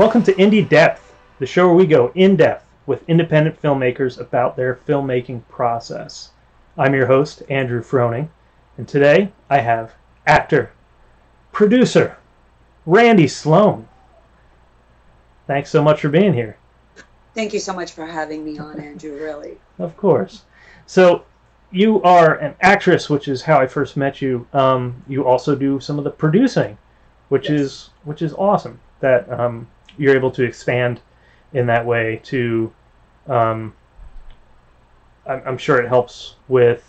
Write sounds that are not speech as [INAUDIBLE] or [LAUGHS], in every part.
Welcome to Indie Depth, the show where we go in depth with independent filmmakers about their filmmaking process. I'm your host, Andrew Froning, and today I have actor, producer, Randy Sloan. Thanks so much for being here. Thank you so much for having me on, Andrew, really. Of course. So, you are an actress, which is how I first met you. Um, you also do some of the producing, which Yes. is which is awesome that um, you're able to expand in that way. To, um, I'm, I'm sure it helps with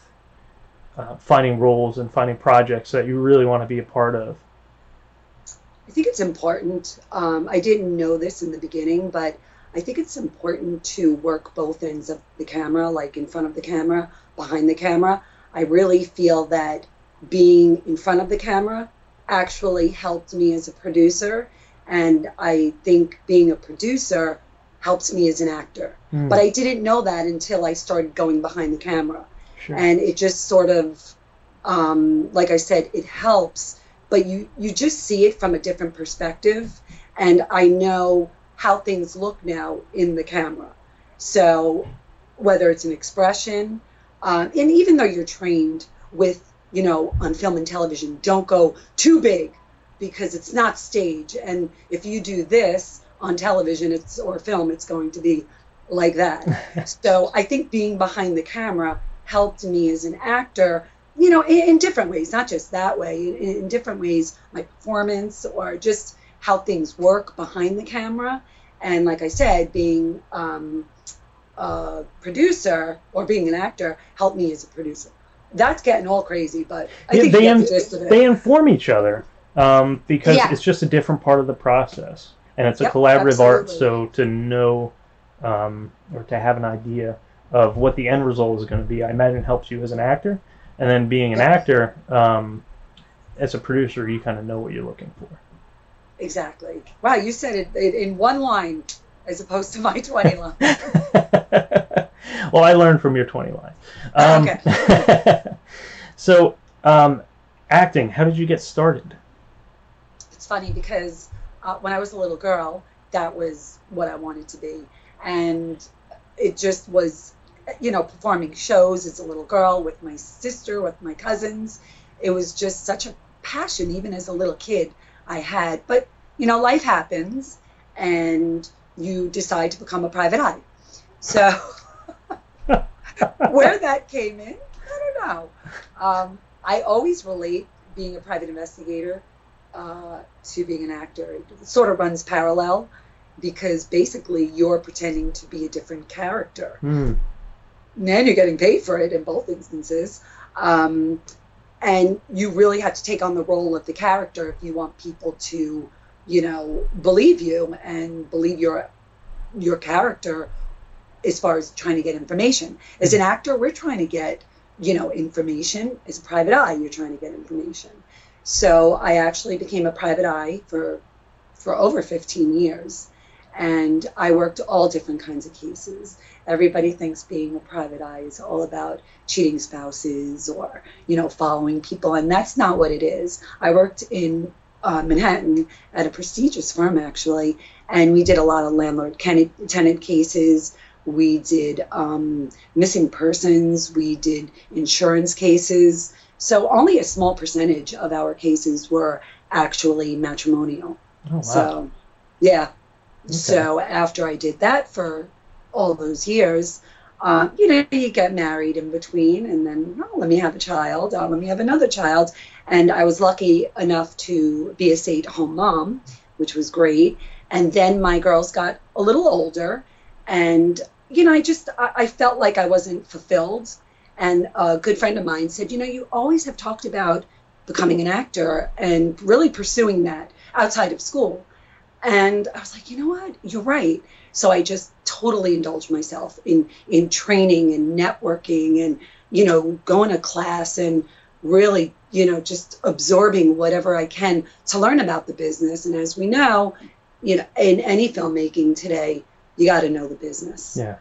uh, finding roles and finding projects that you really want to be a part of. I think it's important. Um, I didn't know this in the beginning, but I think it's important to work both ends of the camera, like in front of the camera, behind the camera. I really feel that being in front of the camera actually helped me as a producer. And I think being a producer helps me as an actor. Hmm, But I didn't know that until I started going behind the camera. sure. and it just sort of um, like i said it helps but you you just see it from a different perspective and i know how things look now in the camera so whether it's an expression uh, and even though you're trained with you know on film and television don't go too big because it's not stage and if you do this on television it's or film it's going to be like that [LAUGHS] so I think being behind the camera helped me as an actor, you know, in, in different ways, not just that way, in, in different ways, my performance or just how things work behind the camera. And like I said, being um, a producer or being an actor helped me as a producer. That's getting all crazy, but I Yeah, think they in- the gist of it. they inform each other um, because Yeah. it's just a different part of the process and it's a Yep, collaborative art so to know um, or to have an idea of what the end result is going to be i imagine helps you as an actor and then being an actor um, as a producer you kind of know what you're looking for exactly. Wow, you said it in in one line as opposed to my [LAUGHS] 20 line. [LAUGHS] well i learned from your 20 line um, Okay. [LAUGHS] so um, acting how did you get started funny because uh, when I was a little girl, that was what I wanted to be. And it just was, you know, performing shows as a little girl with my sister, with my cousins. It was just such a passion, even as a little kid, I had. But, you know, life happens and you decide to become a private eye. So [LAUGHS] where that came in, I don't know. Um, I always relate being a private investigator uh, to being an actor. It sort of runs parallel because basically you're pretending to be a different character. Hmm. And you're getting paid for it in both instances. Um, and you really have to take on the role of the character if you want people to, you know, believe you and believe your your character as far as trying to get information. As an actor, we're trying to get, you know, information. As a private eye, you're trying to get information. So I actually became a private eye for for over 15 years. And I worked all different kinds of cases. Everybody thinks being a private eye is all about cheating spouses or, you know, following people. And that's not what it is. I worked in uh, Manhattan at a prestigious firm, actually, and we did a lot of landlord tenant cases. We did um, missing persons. We did insurance cases. So only a small percentage of our cases were actually matrimonial. oh wow So, yeah. Okay. So after I did that for all those years, uh, you know, you get married in between, and then oh, let me have a child. Oh, let me have another child. And I was lucky enough to be a stay-at-home mom, which was great. And then my girls got a little older, and you know, I just I, I felt like I wasn't fulfilled. And a good friend of mine said, you know, you always have talked about becoming an actor and really pursuing that outside of school. And I was like, you know what? You're right. So I just totally indulged myself in in training and networking and you know going to class and really you know just absorbing whatever I can to learn about the business. And as we know, you know, in any filmmaking today, you got to know the business. yeah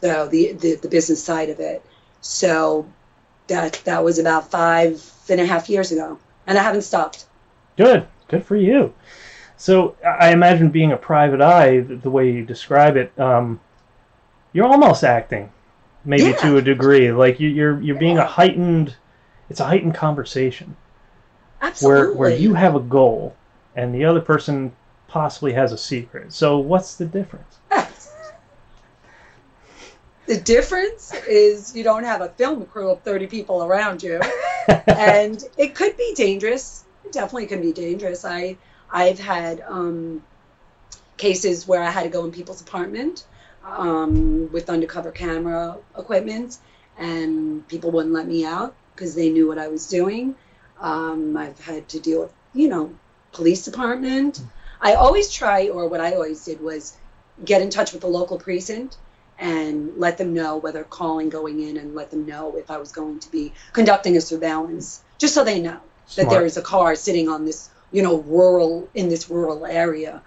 So the, the the business side of it. So that that was about five and a half years ago, and I haven't stopped. Good, good for you. So I imagine being a private eye, the way you describe it, um, you're almost acting, maybe Yeah. to a degree. Like you, you're you're being a heightened, it's a heightened conversation Absolutely. where where you have a goal and the other person possibly has a secret. So what's the difference? [LAUGHS] the difference is you don't have a film crew of 30 people around you. [LAUGHS] and it could be dangerous. It definitely can be dangerous. I I've had um, cases where I had to go in people's apartment um, with undercover camera equipment, and people wouldn't let me out because they knew what I was doing. Um, I've had to deal with you know police department. I always try, or what I always did was get in touch with the local precinct and let them know whether calling going in and let them know if I was going to be conducting a surveillance, just so they know that there is a car sitting on this, you know, rural in this rural area.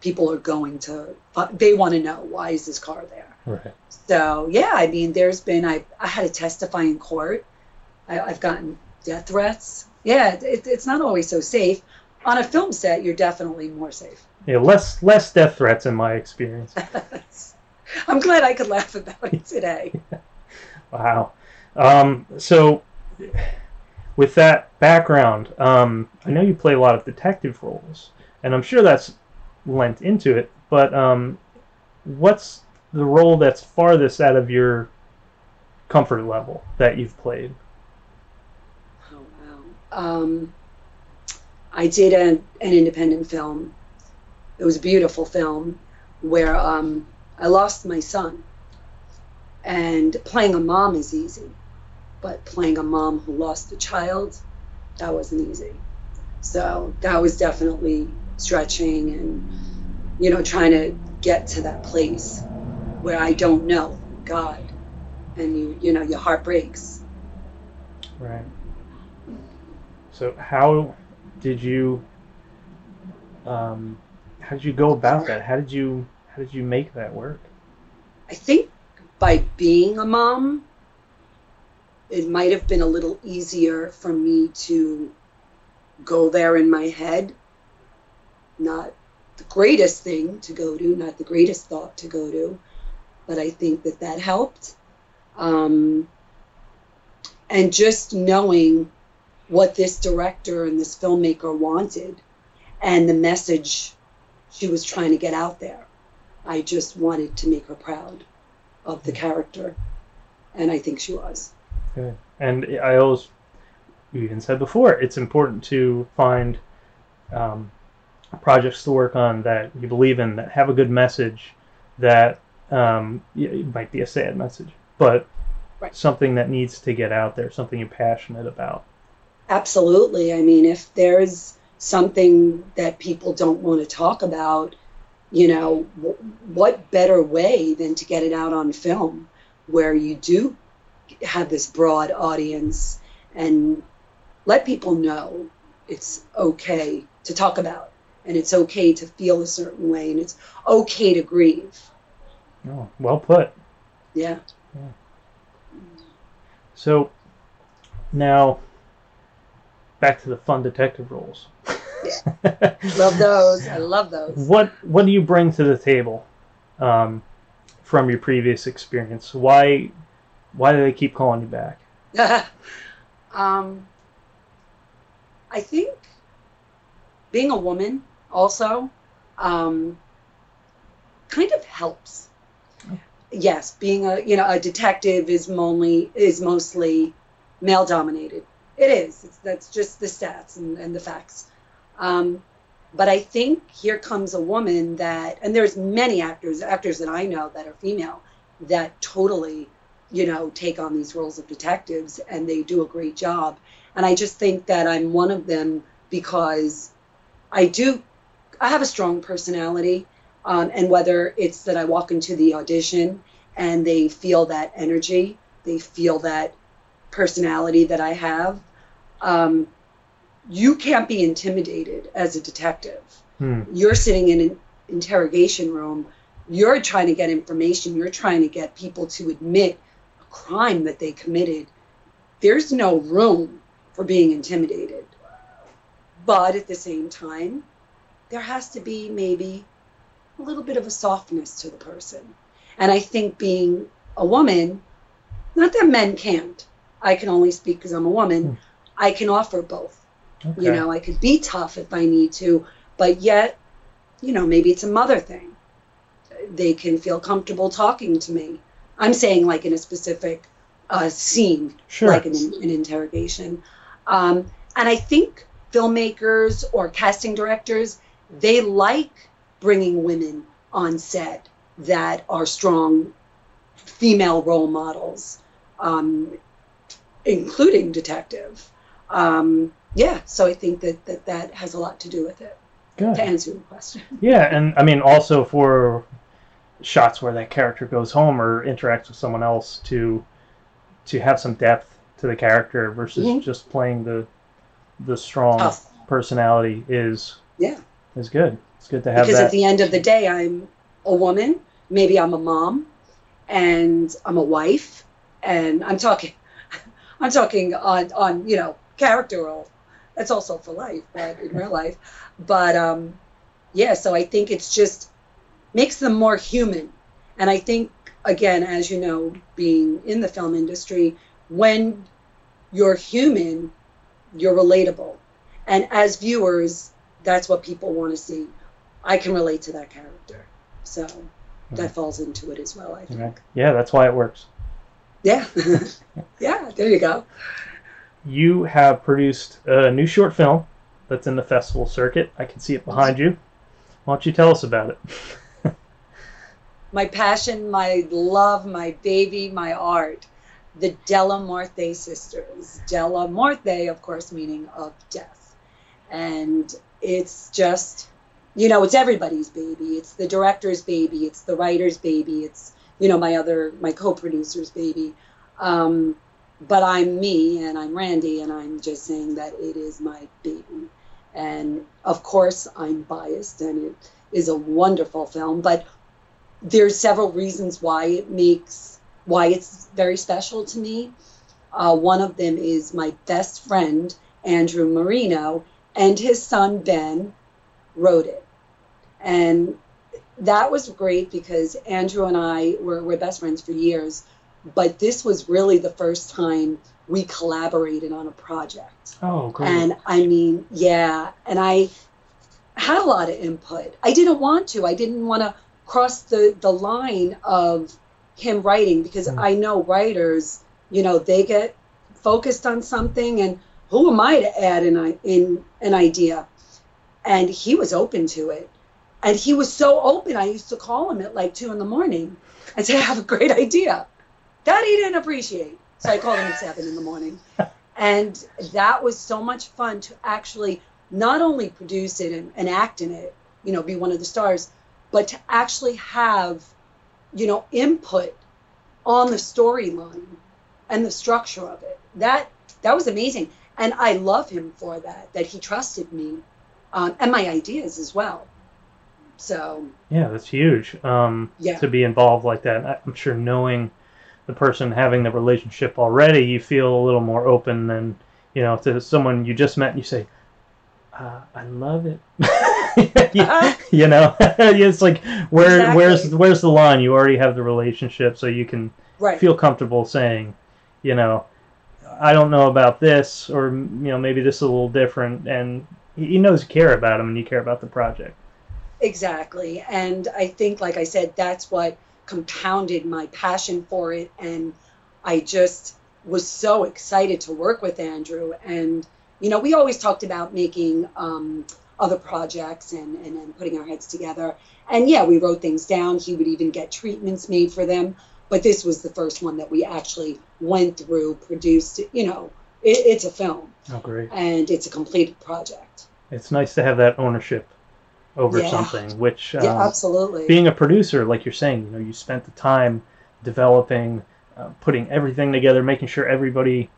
People are going to, they want to know why is this car there. Right. So yeah, I mean, there's been I I had to testify in court. I, I've gotten death threats. Yeah, it, it's not always so safe. On a film set, you're definitely more safe. Yeah, less less death threats in my experience. [LAUGHS] [LAUGHS] I'm glad I could laugh about it today. [LAUGHS] Wow. Um, so, with that background, um, I know you play a lot of detective roles, and I'm sure that's lent into it. But um, what's the role that's farthest out of your comfort level that you've played? Oh wow. Um, I did a, an independent film. It was a beautiful film where um, I lost my son. And playing a mom is easy, but playing a mom who lost a child, that wasn't easy. So that was definitely stretching and, you know, trying to get to that place where I don't know God. And you, you know, your heart breaks. Right. So, how did you? Um, how did you go about that? How did you? How did you make that work? I think by being a mom, it might have been a little easier for me to go there in my head. Not the greatest thing to go to, not the greatest thought to go to, but I think that that helped. Um, and just knowing what this director and this filmmaker wanted and the message she was trying to get out there. I just wanted to make her proud of the character, and I think she was. Good. And I always, you even said before, it's important to find um, projects to work on that you believe in, that have a good message, that um, it might be a sad message, but Right. something that needs to get out there, something you're passionate about. Absolutely. I mean, if there's something that people don't want to talk about, you know, w- what better way than to get it out on film where you do have this broad audience and let people know it's okay to talk about and it's okay to feel a certain way and it's okay to grieve. Oh, well put. Yeah. So now back to the fun detective roles. Love those. I love those. What what do you bring to the table um, from your previous experience? Why why do they keep calling you back? [LAUGHS] um, I think being a woman also um, kind of helps. Yes, being a you know a detective is only is mostly male dominated. It is. It's, that's just the stats and, and the facts. Um, but I think here comes a woman that, and there's many actors, actors that I know that are female, that totally, you know, take on these roles of detectives and they do a great job. And I just think that I'm one of them because I do, I have a strong personality. Um, and whether it's that I walk into the audition and they feel that energy, they feel that personality that I have, um, you can't be intimidated as a detective. Hmm. You're sitting in an interrogation room, you're trying to get information, you're trying to get people to admit a crime that they committed. There's no room for being intimidated. But at the same time, there has to be maybe a little bit of a softness to the person. And I think being a woman, not that men can't, I can only speak because I'm a woman, Hmm. I can offer both. Okay. You know, I could be tough if I need to, but yet, you know, maybe it's a mother thing. They can feel comfortable talking to me. I'm saying like in a specific uh, scene, sure. like an, an interrogation. Um, and I think filmmakers or casting directors, they like bringing women on set that are strong female role models, um, including detective. Um, yeah, so I think that, that that has a lot to do with it. Good. To answer your question. [LAUGHS] Yeah, and I mean also for shots where that character goes home or interacts with someone else to to have some depth to the character versus Mhm. just playing the the strong Tough. personality is Yeah. is good. It's good to have because that. at the end of the day i'm a woman maybe i'm a mom and i'm a wife and i'm talking [LAUGHS] i'm talking on on you know character role that's also for life but in real life but um yeah so i think it's just makes them more human and i think again as you know being in the film industry when you're human you're relatable and as viewers that's what people want to see I can relate to that character. So that falls into it as well, I think. Yeah, that's why it works. Yeah. [LAUGHS] yeah, there you go. You have produced a new short film that's in the festival circuit. I can see it behind you. Why don't you tell us about it? [LAUGHS] My passion, my love, my baby, my art. The Della Morte sisters. Della Morte, of course, meaning of death. And it's just, you know, it's everybody's baby. It's the director's baby. It's the writer's baby. It's, you know, my other, my co producer's baby. Um, but I'm me and I'm Randy, and I'm just saying that it is my baby. And of course, I'm biased, and it is a wonderful film. But there's several reasons why it makes why it's very special to me. Uh, one of them is my best friend Andrew Marino and his son Ben wrote it, and that was great because Andrew and I were, were best friends for years, but this was really the first time we collaborated on a project. Oh, great. And I mean, yeah, and I had a lot of input. I didn't want to. I didn't want to cross the the line of him writing because Mm. I know writers, you know, they get focused on something and who am I to add an i- in an idea? And he was open to it. And he was so open. I used to call him at like two in the morning and say, I have a great idea. That he didn't appreciate. So I called him at seven in the morning. And that was so much fun to actually not only produce it and, and act in it, you know, be one of the stars, but to actually have, you know, input on the storyline and the structure of it. That that was amazing, and I love him for that. That he trusted me, um, and my ideas as well. So Yeah, that's huge. Um, Yeah. To be involved like that, I'm sure knowing the person, having the relationship already, you feel a little more open than you know to someone you just met and you say, uh, "I love it." [LAUGHS] you, [LAUGHS] you know, [LAUGHS] it's like where where's Exactly. where's the line? You already have the relationship, so you can right, feel comfortable saying, you know, I don't know about this, or you know, maybe this is a little different, and he he knows you care about him and you care about the project. exactly. And I think, like I said, that's what compounded my passion for it, and I just was so excited to work with Andrew. And you know, we always talked about making um, other projects and, and and putting our heads together. And yeah, we wrote things down. He would even get treatments made for them. But this was the first one that we actually went through, produced. You know, it, it's a film Oh, great! and it's a completed project. It's nice to have that ownership over Yeah. something, which [LAUGHS] um, yeah, absolutely. being a producer, like you're saying, you know, you spent the time developing, uh, putting everything together, making sure everybody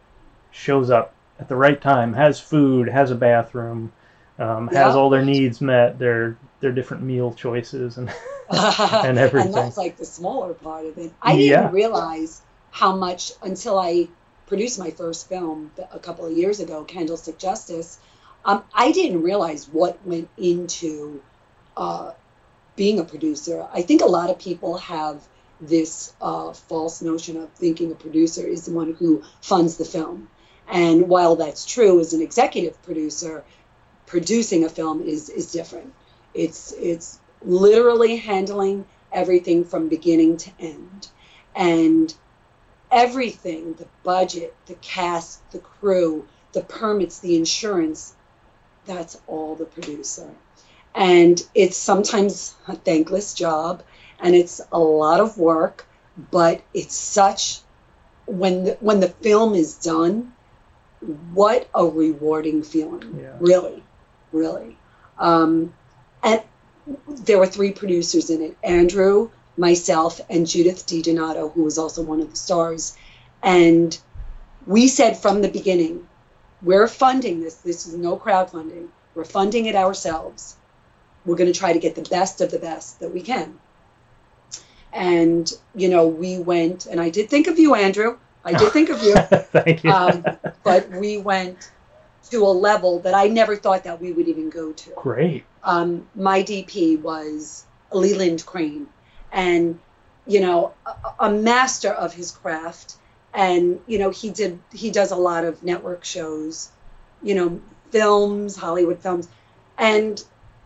shows up at the right time, has food, has a bathroom, um, Yeah. has all their needs met, their their different meal choices, and [LAUGHS] and everything. and that's like the smaller part of it. I didn't realize how much until I produced my first film a couple of years ago, Candlestick Justice. Um, I didn't realize what went into uh, being a producer. I think a lot of people have this uh, false notion of thinking a producer is the one who funds the film. And while that's true, as an executive producer, producing a film is is different. It's it's literally handling everything from beginning to end, and everything the budget, the cast, the crew, the permits, the insurance that's all the producer. And it's sometimes a thankless job and it's a lot of work, but it's such when the, when the film is done, what a rewarding feeling. Yeah. Really, really. Um, and there were three producers in it: Andrew, myself, and Judith DiDonato, who was also one of the stars. And we said from the beginning, we're funding this. This is no crowdfunding. We're funding it ourselves. We're going to try to get the best of the best that we can. And, you know, we went, and I did think of you, Andrew. I did think of you. [LAUGHS] Thank you. Um, but we went to a level that I never thought that we would even go to. Great. Um, my DP was Leland Crane, and you know, a, a master of his craft. And you know, he did he does a lot of network shows, you know, films, Hollywood films, and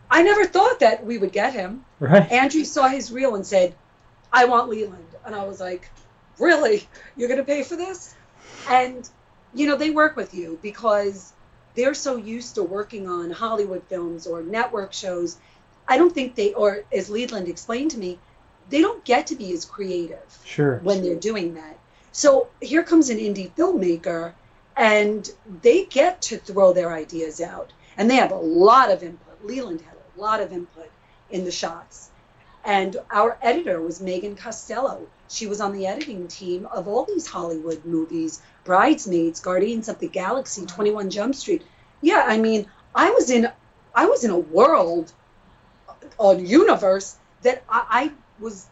I never thought that we would get him. Right. Andrew saw his reel and said, I want Leland. And I was like, Really? You're going to pay for this? And, you know, they work with you because they're so used to working on Hollywood films or network shows. I don't think they, or as Leland explained to me, they don't get to be as creative Sure. when they're doing that. So here comes an indie filmmaker and they get to throw their ideas out. And they have a lot of input. Leland had a lot of input in the shots. And our editor was Megan Costello. She was on the editing team of all these Hollywood movies Bridesmaids, Guardians of the Galaxy, 21 Jump Street. Yeah, I mean, I was in I was in a world a universe that I, I was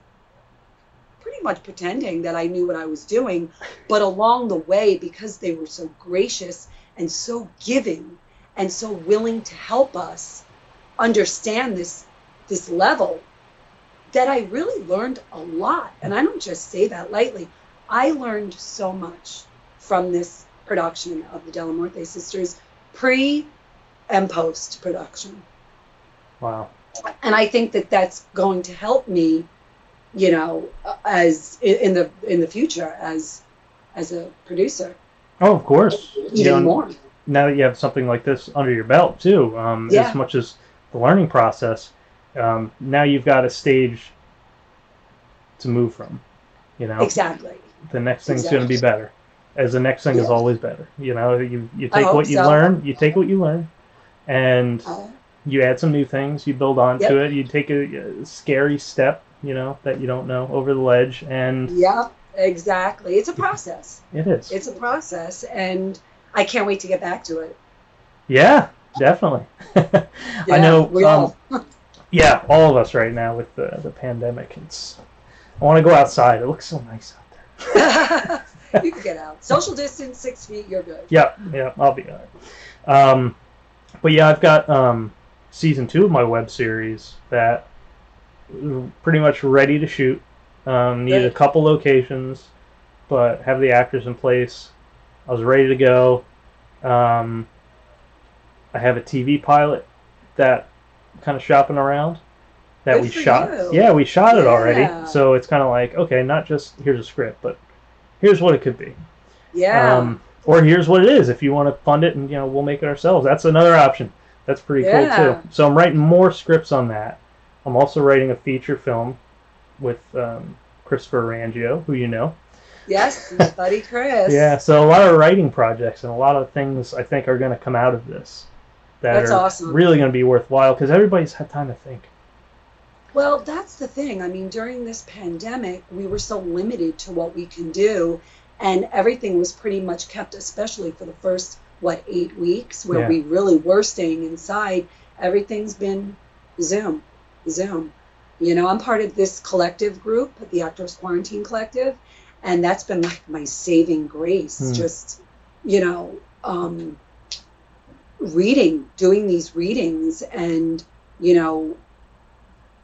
pretty much pretending that I knew what I was doing. But along the way, because they were so gracious and so giving and so willing to help us understand this this level, that I really learned a lot. And I don't just say that lightly. I learned so much from this production of the Della Morte sisters, pre and post production Wow. and I think that that's going to help me, you know, as in the in the future as as a producer Oh, of course. even You know, more. Now that you have something like this under your belt too, um, Yeah. as much as the learning process, um, now you've got a stage to move from. You know, Exactly. the next thing's going to be better, as the next thing is always better. You know, you you take what you so. learn, you take what you learn, and Uh, you add some new things, you build onto Yep. it, you take a, a scary step, you know, that you don't know over the ledge, and yeah, exactly. It's a process. it is. It's a process, and I can't wait to get back to it. yeah, definitely. [LAUGHS] I know. we um, all. [LAUGHS] yeah, all of us right now with the the pandemic. It's I want to go outside. It looks so nice out there. [LAUGHS] you can get out. Social distance, six feet. You're good. Yeah, yeah, I'll be alright. Um, but yeah, I've got um, season two of my web series that pretty much ready to shoot. Um, needed a couple locations, but have the actors in place. I was ready to go. Um, I have a TV pilot that kind of shopping around that Good we shot. you. Yeah, we shot it already. So it's kind of like okay, not just here's a script, but here's what it could be. Yeah. Um, or here's what it is. If you want to fund it, and you know, we'll make it ourselves. That's another option. That's pretty Yeah. cool too. So I'm writing more scripts on that. I'm also writing a feature film with um, Christopher Rangio, who you know. yes, my buddy Chris. [LAUGHS] Yeah. So a lot of writing projects and a lot of things I think are going to come out of this that That's are awesome. really going to be worthwhile because everybody's had time to think. Well, that's the thing. I mean, during this pandemic, we were so limited to what we can do, and everything was pretty much kept, especially for the first, what, eight weeks, where Yeah. we really were staying inside. Everything's been Zoom, Zoom. You know, I'm part of this collective group, the Actors Quarantine Collective, and that's been like my saving grace. Hmm. Just, you know, um, reading, doing these readings, and you know,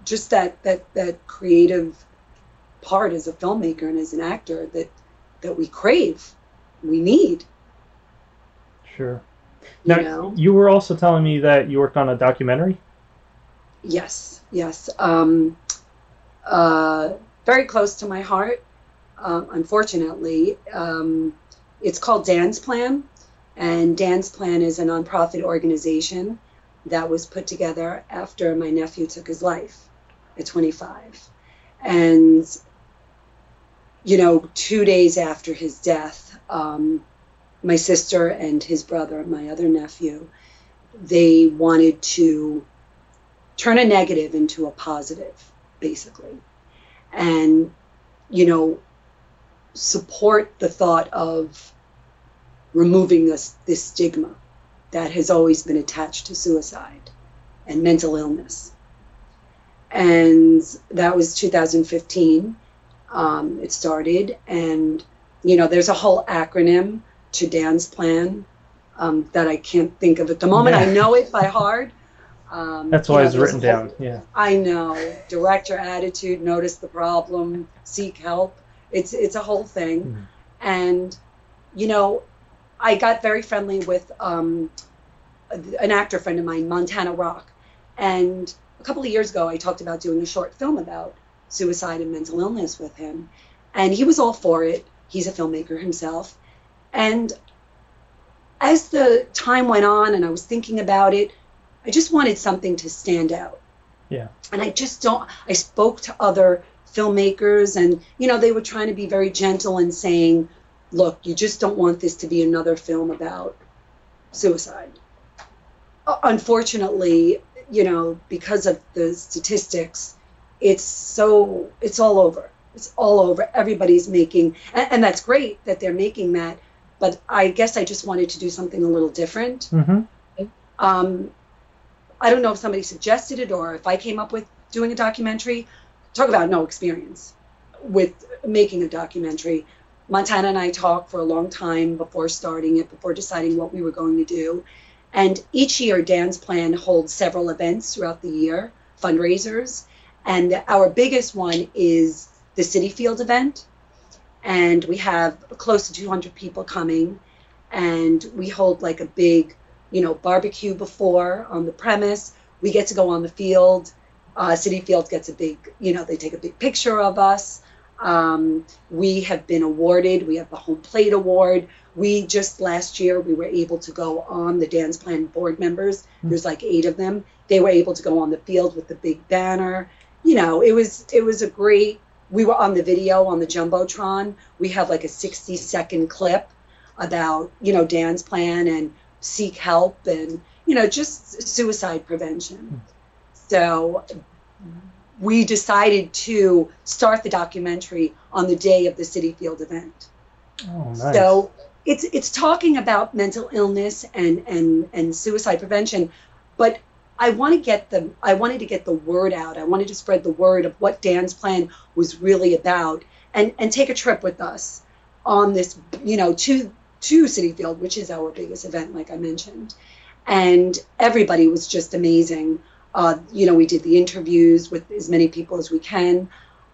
just that that that creative part as a filmmaker and as an actor that that we crave, we need. Sure. Now, you know? you were also telling me that you worked on a documentary. Yes, yes. Um, uh, very close to my heart, um, unfortunately. Um, it's called Dan's Plan, and Dan's Plan is a nonprofit organization that was put together after my nephew took his life at 25. And, you know, two days after his death, um, my sister and his brother, my other nephew, they wanted to turn a negative into a positive, basically. And, you know, support the thought of removing this, this stigma that has always been attached to suicide and mental illness. And that was 2015. Um, it started, and you know, there's a whole acronym to Dan's plan um, that I can't think of at the moment. I know it by heart. Um, That's you why know, it's written whole- down. Yeah. I know. Direct your attitude, notice the problem, seek help. It's it's a whole thing. Mhm. And you know, I got very friendly with um, an actor friend of mine, Montana Rock. And a couple of years ago, I talked about doing a short film about suicide and mental illness with him. And he was all for it. He's a filmmaker himself. And as the time went on and I was thinking about it, I just wanted something to stand out. Yeah. And I just don't, I spoke to other filmmakers and, you know, they were trying to be very gentle and saying, look, you just don't want this to be another film about suicide. Uh, Unfortunately, you know, because of the statistics, it's so, it's all over. It's all over. Everybody's making, and, and that's great that they're making that. But I guess I just wanted to do something a little different. Mm-hmm. Um, I don't know if somebody suggested it or if I came up with doing a documentary. Talk about no experience with making a documentary. Montana and I talked for a long time before starting it, before deciding what we were going to do. And each year, Dan's Plan holds several events throughout the year, fundraisers. And our biggest one is the Citi Field event. And we have close to 200 people coming. And we hold like a big you know, barbecue before on the premise. We get to go on the field. Uh, Citi Field gets a big, you know, they take a big picture of us. Um, we have been awarded. We have the Home Plate Award. We just last year we were able to go on the Dan's Plan board members. There's like eight of them. They were able to go on the field with the big banner. You know, it was it was a great. We were on the video on the jumbotron. We have like a 60 second clip about you know Dan's plan and seek help and you know just suicide prevention. Hmm. So we decided to start the documentary on the day of the citi field event. Oh, nice. so it's it's talking about mental illness and and and suicide prevention but i want to get the i wanted to get the word out. I wanted to spread the word of what dan's plan was really about and and take a trip with us on this you know to to citi field which is our biggest event like i mentioned and everybody was just amazing uh, you know we did the interviews with as many people as we can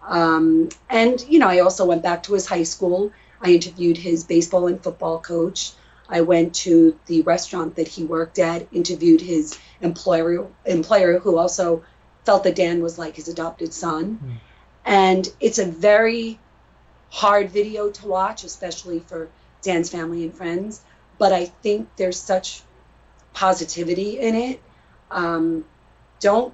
um, and you know i also went back to his high school I interviewed his baseball and football coach. I went to the restaurant that he worked at, interviewed his employer, employer who also felt that Dan was like his adopted son. Mm. And it's a very hard video to watch, especially for Dan's family and friends. But I think there's such positivity in it. Um, don't,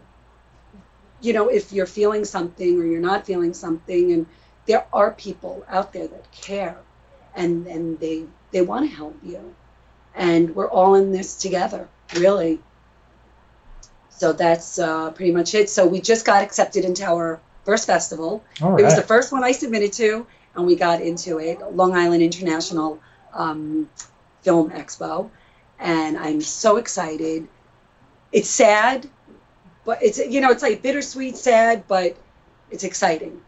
you know, if you're feeling something or you're not feeling something, and there are people out there that care and and they they want to help you and we're all in this together really so that's uh, pretty much it so we just got accepted into our first festival it was the first one i submitted to and we got into it long island international um, film expo. And i'm so excited. It's sad but it's you know it's like bittersweet sad but it's exciting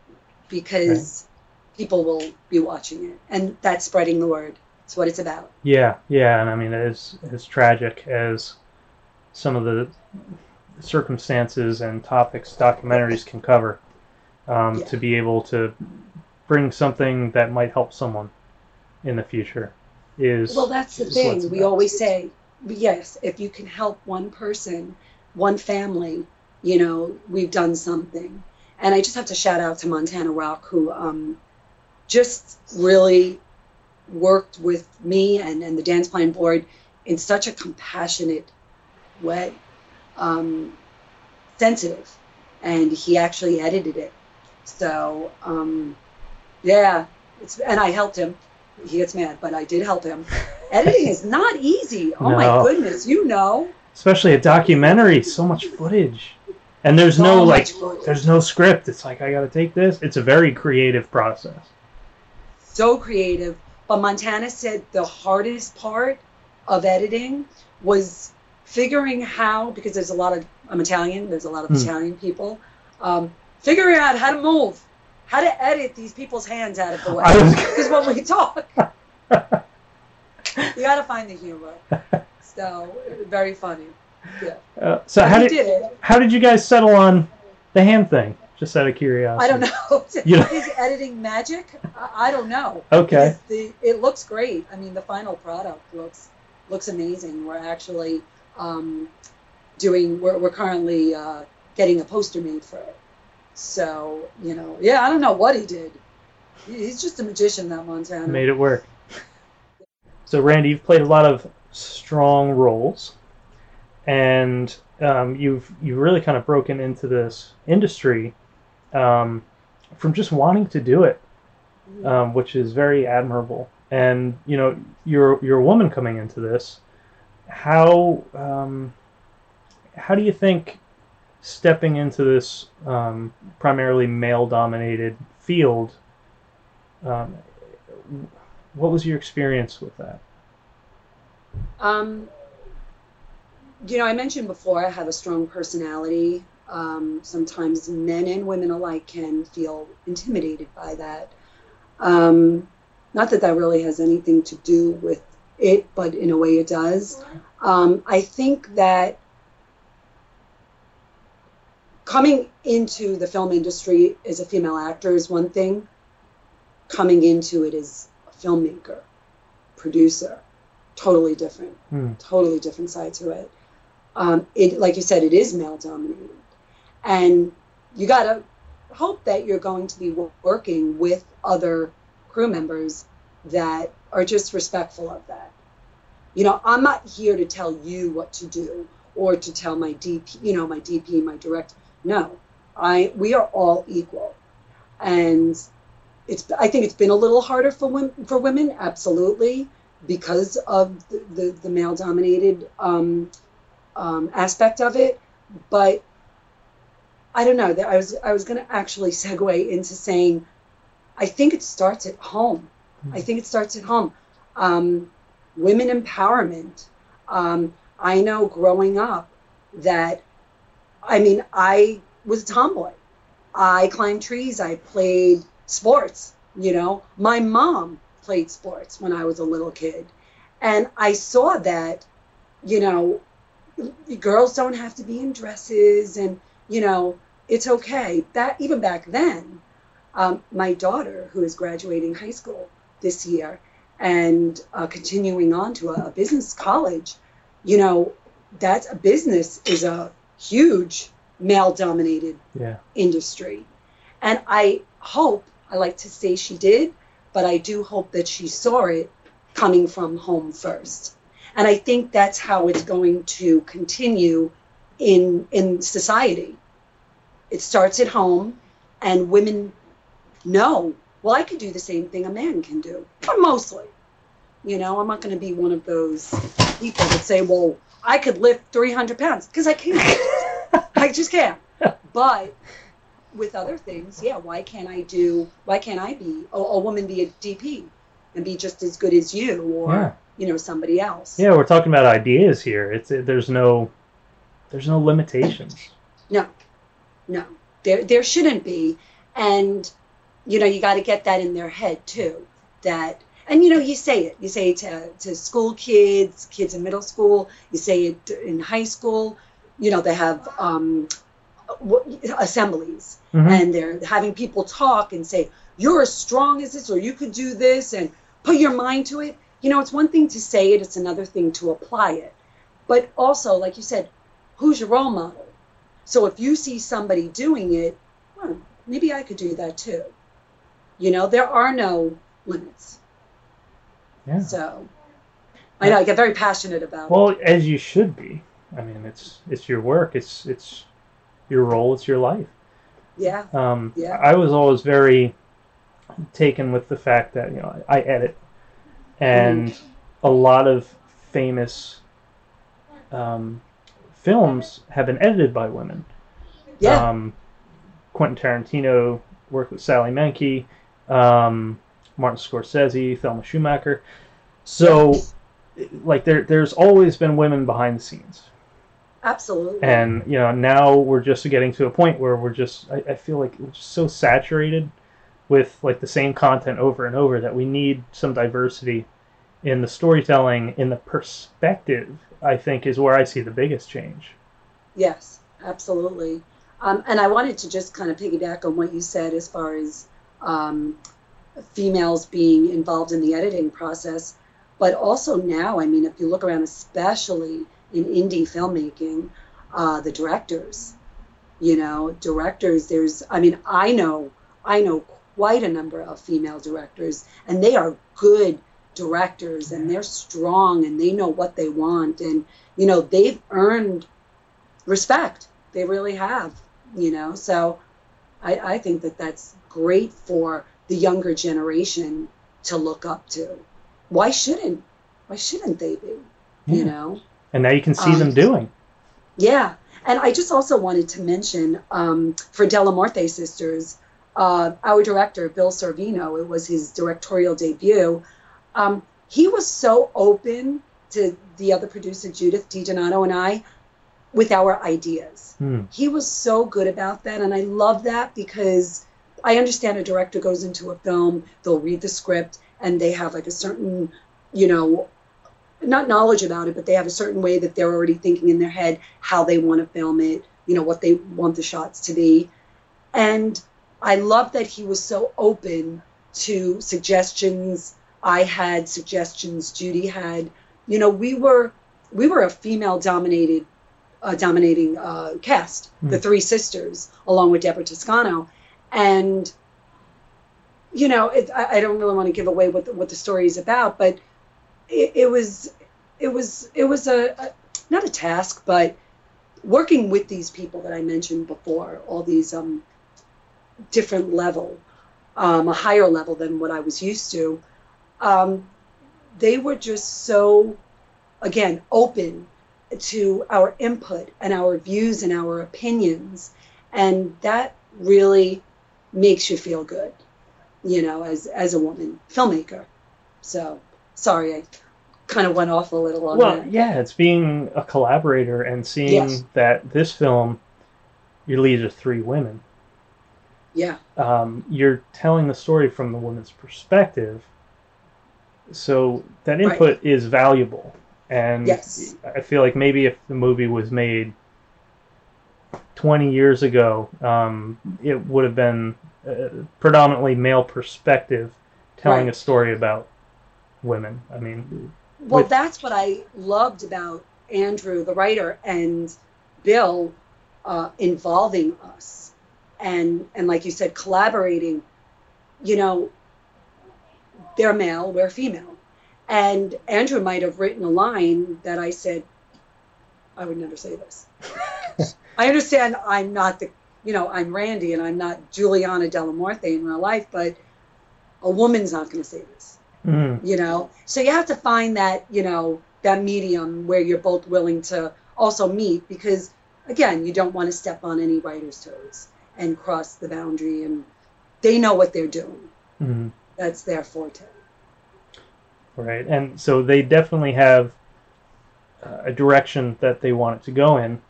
because people will be watching it. And that's spreading the word. It's what it's about. Yeah, yeah, and I mean, as as tragic as some of the circumstances and topics documentaries can cover, um, Yeah. to be able to bring something that might help someone in the future is Well, that's the is what it's thing. We always say, yes, if you can help one person, one family, you know, we've done something. And I just have to shout out to Montana Rock, who um, just really worked with me and, and the Dan's Plan Board in such a compassionate way, um, sensitive. And he actually edited it. So, um, yeah, it's, and I helped him. He gets mad, but I did help him. [LAUGHS] Editing is not easy. Oh my goodness, you know. especially a documentary, so much footage, and there's no like, footage. there's no script. It's like I got to take this. It's a very creative process. so creative. But Montana said the hardest part of editing was figuring how, because there's a lot of, I'm Italian, there's a lot of Hmm. Italian people, um, figuring out how to move, how to edit these people's hands out of the way. Because when we talk, you got to find the humor. So, very funny. Yeah. Uh, so But how did, did it. how did you guys settle on the hand thing? Just out of curiosity. I don't know. [LAUGHS] You know- [LAUGHS] Is editing magic? I, I don't know. Okay. The, it looks great. I mean, the final product looks looks amazing. We're actually um, doing. We're, we're currently uh, getting a poster made for it. So you know, yeah, I don't know what he did. He's just a magician, that Montana. made it work. So, Randy, you've played a lot of strong roles, and um, you've you've really kind of broken into this industry um, from just wanting to do it, um, which is very admirable. And you know, you're you're a woman coming into this. How um, how do you think stepping into this um, primarily male-dominated field? Um, what was your experience with that? Um, you know, I mentioned before I have a strong personality. Um, sometimes men and women alike can feel intimidated by that. Um, not that that really has anything to do with it, but in a way it does. Um, I think that coming into the film industry as a female actor is one thing, coming into it as a filmmaker, producer, totally different Hmm. totally different side to it. Um, it, like you said, it is male dominated, and you gotta hope that you're going to be working with other crew members that are just respectful of that. You know, I'm not here to tell you what to do or to tell my DP, you know, my DP, my director. No, I we are all equal, and it's. I think it's been a little harder for women, for women, absolutely because of the, the, the male dominated um, um, aspect of it. But I don't know. that I was I was going to actually segue into saying, I think it starts at home. I think it starts at home. Um, women empowerment. Um, I know growing up that, I mean, I was a tomboy. I climbed trees. I played sports. You know, my mom played sports when I was a little kid. And I saw that, you know, girls don't have to be in dresses and, you know, it's okay. That even back then, um, my daughter, who is graduating high school this year and uh, continuing on to a, a business college, you know, that's a business is a huge male dominated Yeah. industry. And I hope, I like to say she did, but I do hope that she saw it coming from home first. And I think that's how it's going to continue in in society. It starts at home and women know, well, I could do the same thing a man can do, but mostly. You know, I'm not going to be one of those people that say, well, I could lift 300 pounds because I can't. I just can't. But with other things, yeah, why can't I do, why can't I be, a, a woman be a DP and be just as good as you or, Yeah. you know, somebody else? Yeah, we're talking about ideas here. It's there's no there's no limitations. No, no, there there shouldn't be, and you know you got to get that in their head too. That and you know you say it you say it to, to school kids kids in middle school you say it in high school you know they have um, assemblies mm-hmm. and they're having people talk and say you're as strong as this or you could do this and put your mind to it you know it's one thing to say it it's another thing to apply it but also like you said who's your role model so if you see somebody doing it well, maybe i could do that too you know there are no limits yeah. So I know I get very passionate about well, it. Well, as you should be. I mean, it's it's your work. It's it's your role. It's your life. Yeah. Um, yeah. I was always very taken with the fact that you know I, I edit, and mm-hmm. a lot of famous um, films have been edited by women. Yeah. Um, Quentin Tarantino worked with Sally Menke. Um, Martin Scorsese, Thelma Schoonmaker. So, like, there there's always been women behind the scenes. Absolutely. And you know, now we're just getting to a point where we're just I, I feel like we're just so saturated with like the same content over and over that we need some diversity in the storytelling, in the perspective. I think is where I see the biggest change. Yes, absolutely. Um, and I wanted to just kind of piggyback on what you said as far as um, females being involved in the editing process. But also now, I mean, if you look around, especially in indie filmmaking, uh, the directors, you know, directors, there's, I mean, I know, I know quite a number of female directors, and they are good directors and they're strong and they know what they want. And, you know, they've earned respect. They really have, you know. So I, I think that that's great for the younger generation to look up to. Why shouldn't why shouldn't they be? Yeah. You know? And now you can see um, them doing. Yeah. And I just also wanted to mention um, for Della Morte Sisters, uh, our director, Bill Sorvino, it was his directorial debut. Um, he was so open to the other producer, Judith DiDonato, and I, with our ideas. Hmm. He was so good about that. And I love that because I understand a director goes into a film, they'll read the script, and they have like a certain, you know, not knowledge about it, but they have a certain way that they're already thinking in their head how they want to film it, you know, what they want the shots to be. And I love that he was so open to suggestions. I had suggestions, Judy had. You know, we were we were a female dominated uh, dominating uh, cast, mm. the three sisters, along with Deborah Toscano and you know it, I, I, don't really want to give away what the, what the story is about but it, was it was it was a, a, not a task but working with these people that i mentioned before all these um different level um, a higher level than what i was used to um, they were just so again open to our input and our views and our opinions and that really makes you feel good, you know, as as a woman filmmaker. So sorry, I kind of went off a little on well, that. yeah, it's being a collaborator and seeing yes. that this film, your leads are three women. Yeah. Um, you're telling the story from the woman's perspective, so that input right. is valuable. And yes. I feel like maybe if the movie was made 20 years ago, um, it would have been uh, predominantly male perspective telling right. a story about women. I mean, well, that's what I loved about Andrew, the writer, and Bill uh, involving us, and and like you said, collaborating. You know, they're male, we're female, and Andrew might have written a line that I said, I would never say this. [LAUGHS] I understand I'm not the, you know, I'm Randee and I'm not Juliana Della Morte in real life, but a woman's not going to say this, mm-hmm. you know? So you have to find that, you know, that medium where you're both willing to also meet because, again, you don't want to step on any writer's toes and cross the boundary and they know what they're doing. Mm-hmm. That's their forte. Right. And so they definitely have a direction that they want it to go in,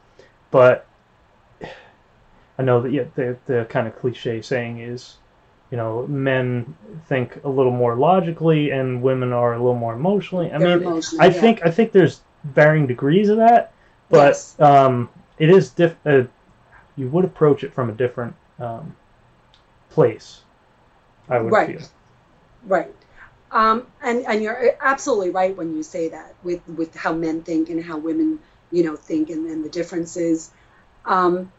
but [SIGHS] I know that yeah, the the kind of cliche saying is, you know men think a little more logically and women are a little more emotionally. I They're mean, emotional, I yeah. think I think there's varying degrees of that, but Yes. um, it is diff. Uh, you would approach it from a different um, place. I would Right. feel. Right. Um, and and you're absolutely right when you say that with with how men think and how women you know think and, and the differences. Um,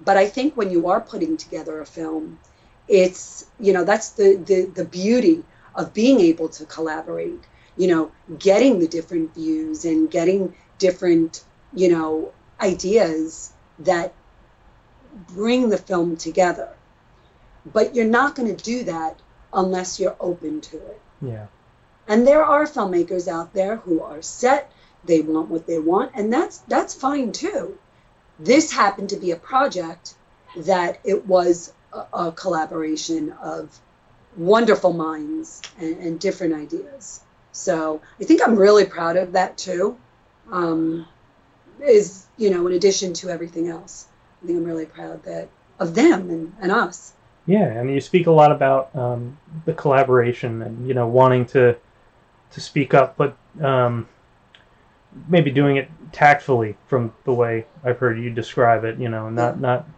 but I think when you are putting together a film, it's you know that's the the the beauty of being able to collaborate. You know, getting the different views and getting different you know ideas that bring the film together. But you're not going to do that unless you're open to it. Yeah. And there are filmmakers out there who are set, they want what they want, and that's that's fine too. This happened to be a project that it was a, a collaboration of wonderful minds and, and different ideas. So I think I'm really proud of that too. Um, is you know, in addition to everything else, I think I'm really proud that of them and, and us. Yeah, and you speak a lot about um, the collaboration and you know wanting to to speak up, but um, maybe doing it tactfully from the way I've heard you describe it. You know, not Yeah. not.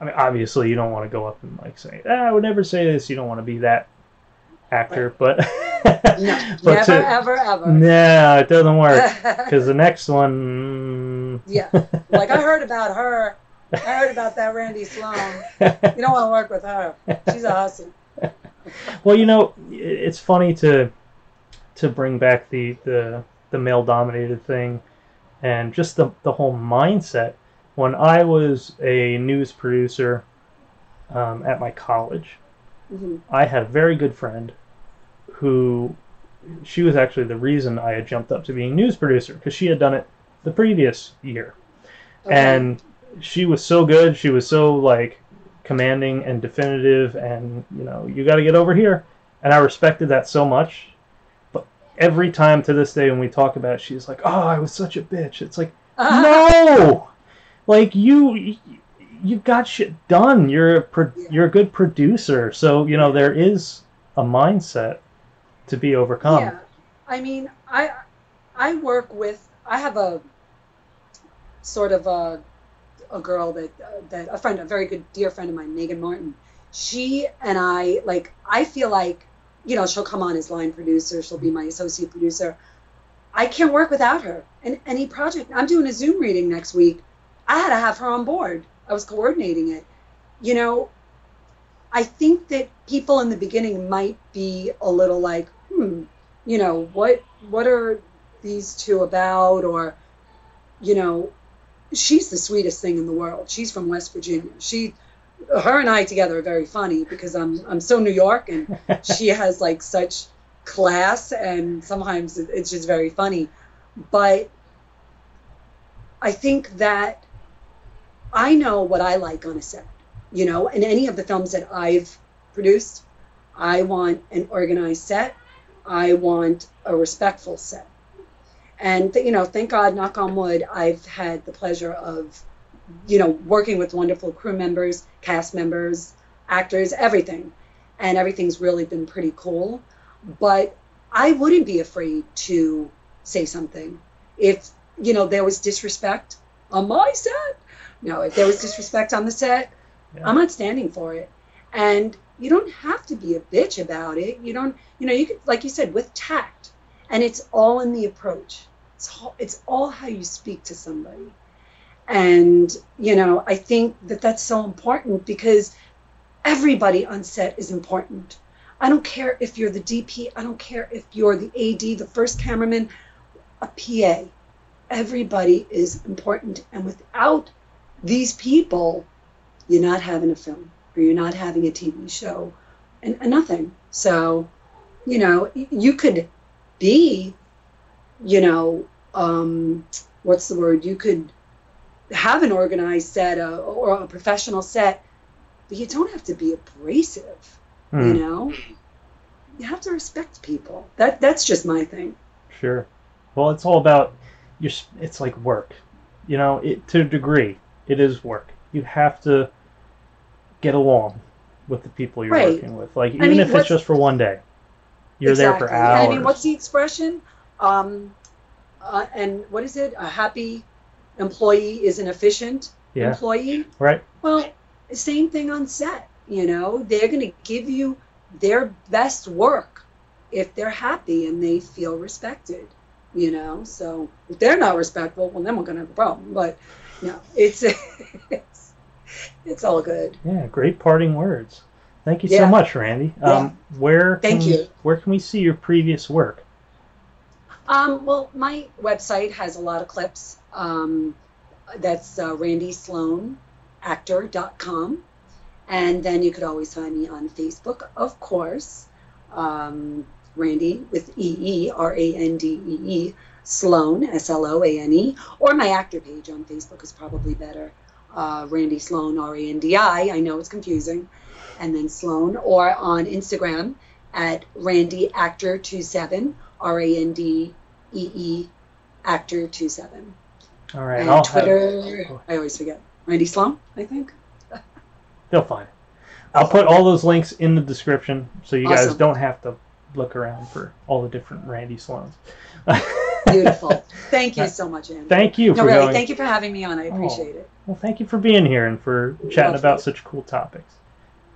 I mean, obviously, you don't want to go up and like say, ah, "I would never say this." You don't want to be that actor, but [LAUGHS] No, but never, to- ever, ever. no, it doesn't work [LAUGHS] because the next one. Yeah. Like I heard about her. I heard about that Randee Sloane. You don't want to work with her. She's a hustle. Well, you know, it's funny to to bring back the the, the male dominated thing and just the the whole mindset. When I was a news producer um, at my college, hmm I had a very good friend who she was actually the reason I had jumped up to being news producer because she had done it the previous year. And she was so good she was so like commanding and definitive and you know you got to get over here. And i respected that so much. But every time to this day when we talk about it she's like oh i was such a bitch. It's like [LAUGHS] no like you you got shit done you're a pro- Yeah. you're a good producer so you know there is a mindset to be overcome Yeah. I mean, I I work with I have a sort of a a girl that that a friend, a very good dear friend of mine, Megan Martin. She and I like I feel like you know she'll come on as line producer, she'll be my associate producer. I can't work without her in any project. I'm doing a Zoom reading next week. I had to have her on board. I was coordinating it. You know, I think that people in the beginning might be a little like, hmm, you know, what what are these two about? Or, you know, she's the sweetest thing in the world. She's from West Virginia. She her and I together are very funny because I'm I'm so New York and [LAUGHS] she has like such class and sometimes it's just very funny. But I think that I know what I like on a set. You know, in any of the films that I've produced, I want an organized set. I want a respectful set. And you know, thank God, knock on wood, I've had the pleasure of, you know, working with wonderful crew members, cast members, actors, everything, and everything's really been pretty cool. But I wouldn't be afraid to say something if you know there was disrespect on my set. No, if there was disrespect on the set, Yeah. I'm not standing for it. And you don't have to be a bitch about it. You don't, you know, you could, like you said, with tact. And it's all in the approach. It's all, it's all how you speak to somebody. And, you know, I think that that's so important because everybody on set is important. I don't care if you're the DP, I don't care if you're the AD, the first cameraman, a PA. Everybody is important. And without these people, you're not having a film or you're not having a TV show and, and nothing. So, you know, you could be, you know, um, what's the word? You could have an organized set uh, or a professional set, but you don't have to be abrasive, you Hmm, know? You have to respect people. That That's just my thing. sure well it's all about your it's like work you know it to a degree it is work you have to get along with the people you're Right. working with. Like I even mean, if it's just for one day, you're there for Exactly. hours. I mean, what's the expression? Um, uh, and what is it? A happy employee is an efficient yeah, employee. right. Well, same thing on set. You know, they're going to give you their best work if they're happy and they feel respected. You know, so if they're not respectful, well, then we're going to have a problem. But no, it's [LAUGHS] it's, it's all good. Yeah, great parting words. Thank you so much, Randee. Um, where Thank can, you. Where can we see your previous work? Um, well, my website has a lot of clips. Um, that's uh, randeesloaneactor.com. And then you could always find me on Facebook, of course. Um, Randee with E E, R A N D E E, Sloane, S L O A N E, or my actor page on Facebook is probably better. Uh, Randi Sloane, R A N D I. I know it's confusing. And then Sloane, or on Instagram at Randee Actor 27, R A N D E E Actor 27. All right, And I'll have- Twitter, I always forget. Randee Sloane, I think. they'll find it. I'll put all those links in the description so you guys don't have to look around for all the different Randee Sloanes. [LAUGHS] Beautiful. [LAUGHS] Thank you uh, so much, Andy. Thank you No, really, going. thank you for having me on. I oh, appreciate it. Well, thank you for being here and for chatting Lovely. about such cool topics.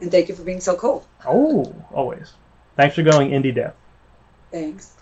And thank you for being so cool. Oh, always. Thanks for going indie dev. Thanks.